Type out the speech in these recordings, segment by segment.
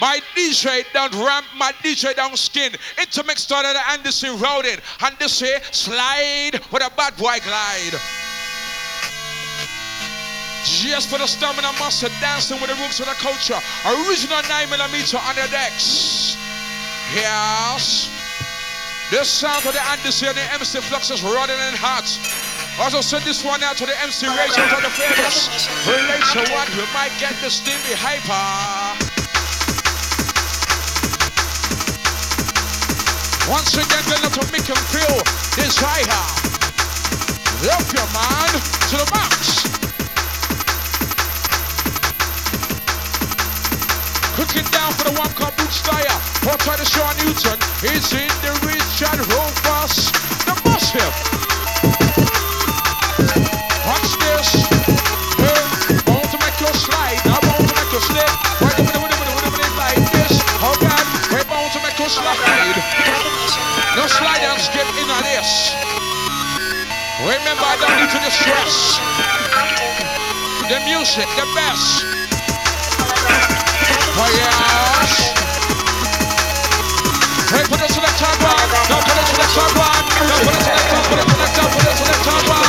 My DJ don't ramp, my DJ don't skin. Intermix started the Anderson routed. And this here, slide with a bad boy glide. Just for the stamina master dancing with the roots of the culture. Original 9mm on the decks. Yes. This sound of the Anderson and the MC Flux is running and hot. Also send this one out to the MC Rachel for the famous. Relation one, you might get the steamy hyper. Once again, then to make him feel desire. Help your man to the max. Cooking down for the one cup boot style. Or try to Sean Newton. He's in the Richard Rovers. The. Watch slide and skip in on this. Remember, I don't need to distress. The music, the best. Oh yes. Hey, put us in the top one. No, put us in the top one. No, put us in the top, put us in the top, put us in the top one.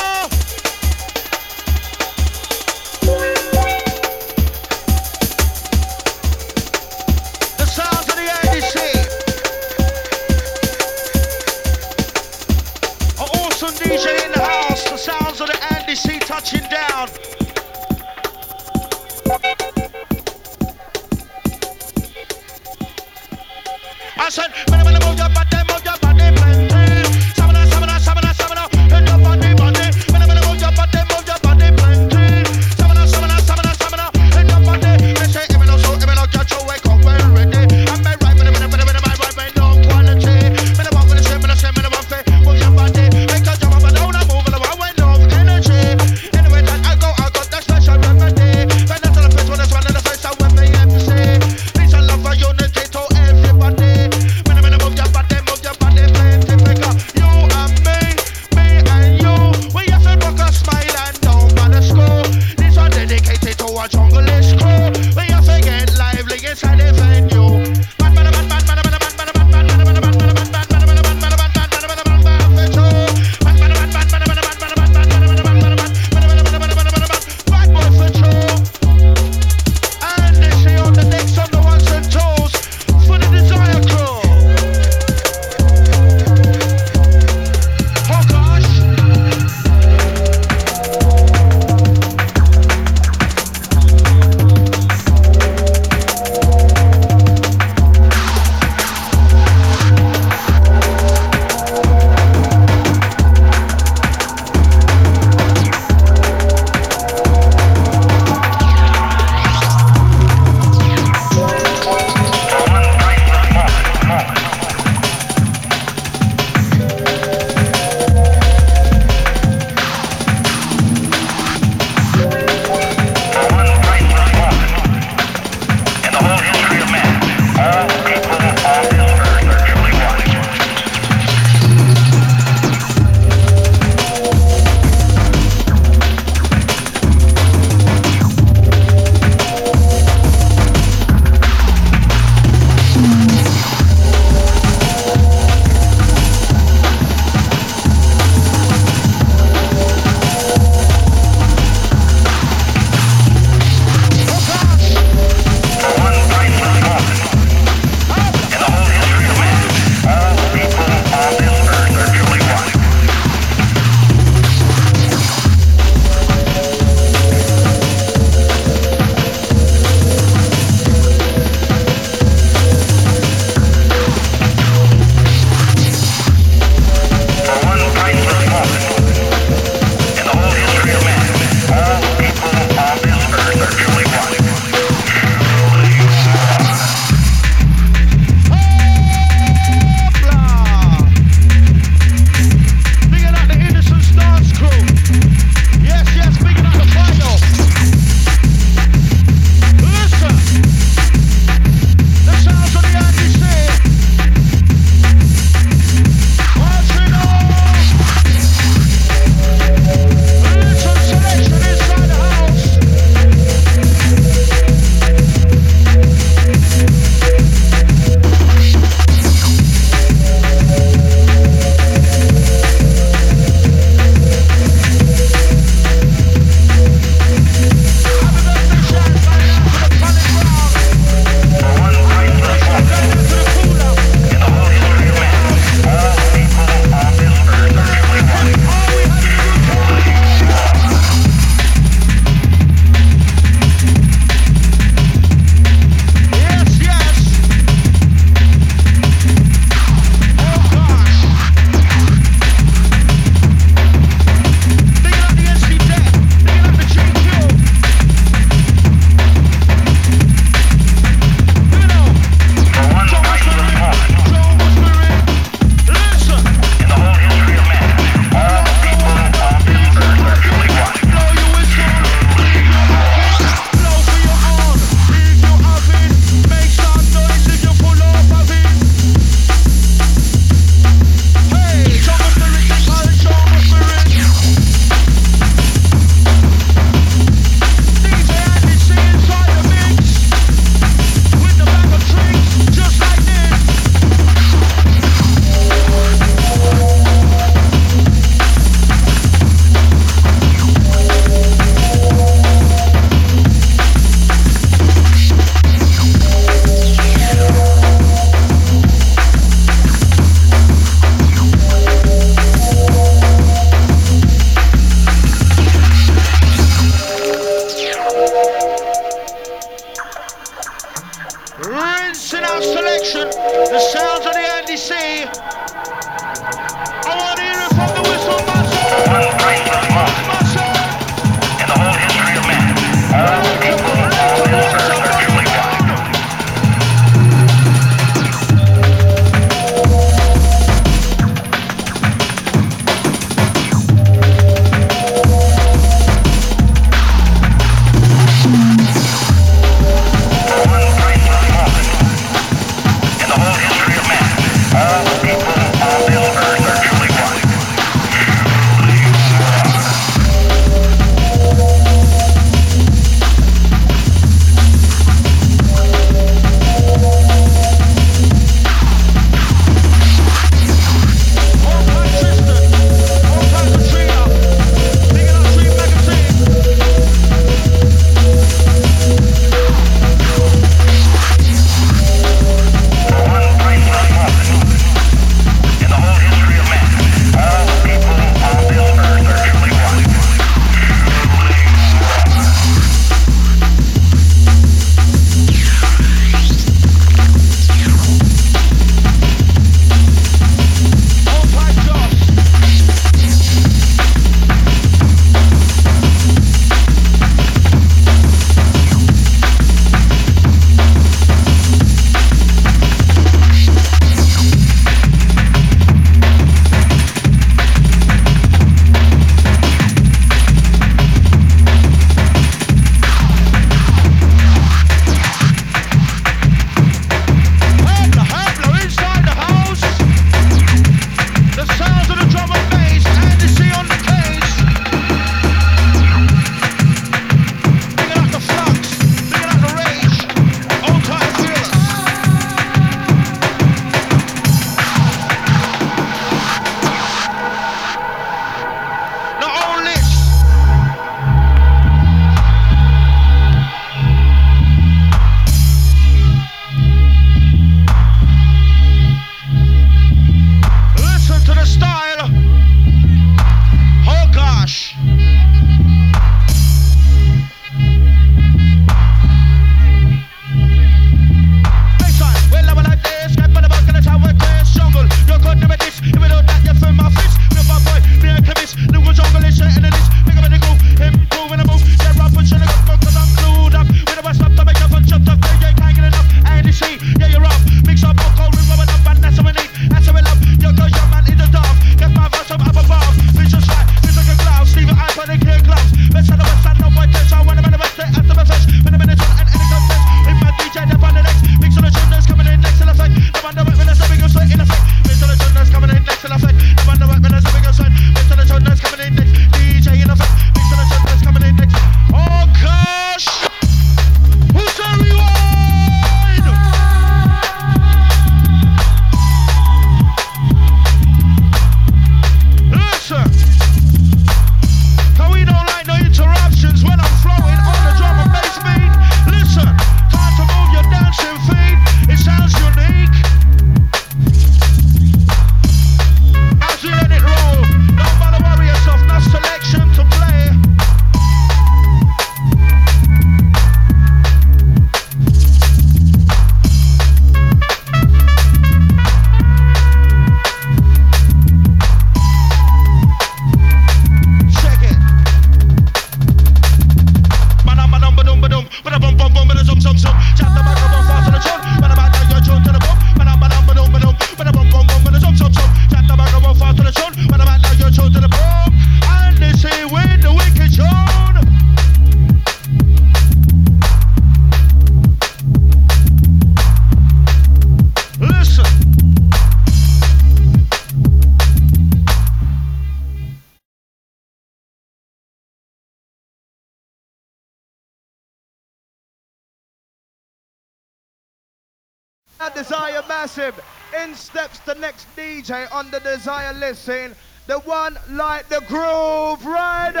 massive. In steps the next DJ on the desire list saying, the one like the Grooverider.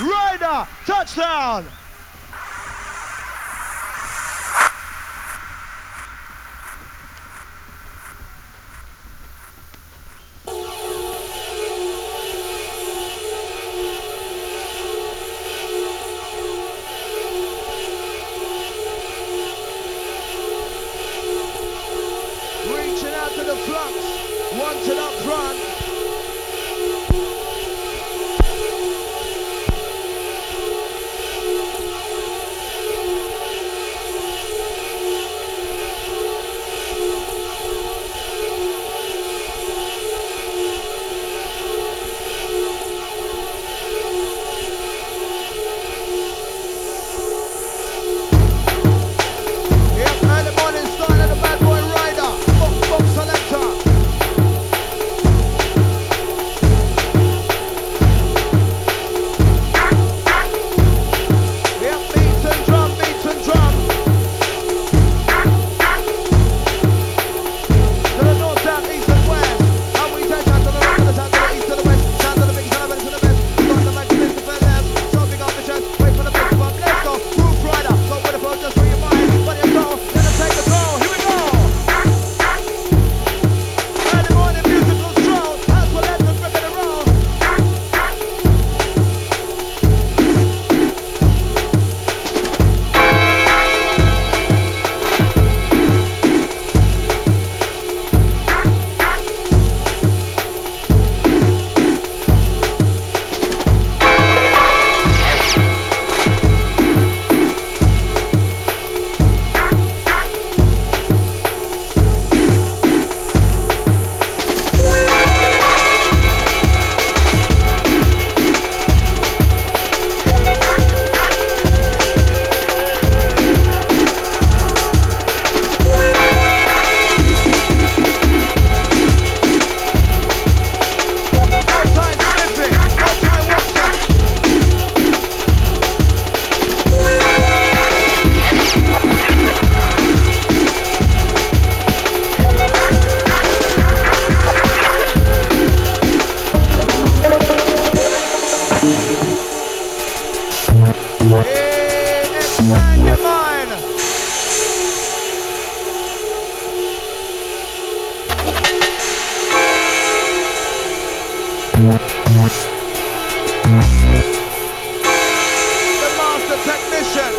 Ryder, touchdown. The master technician,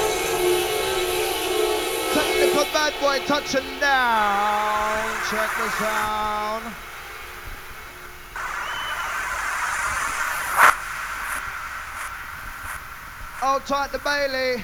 technical bad boy touching down. Check the Bailey.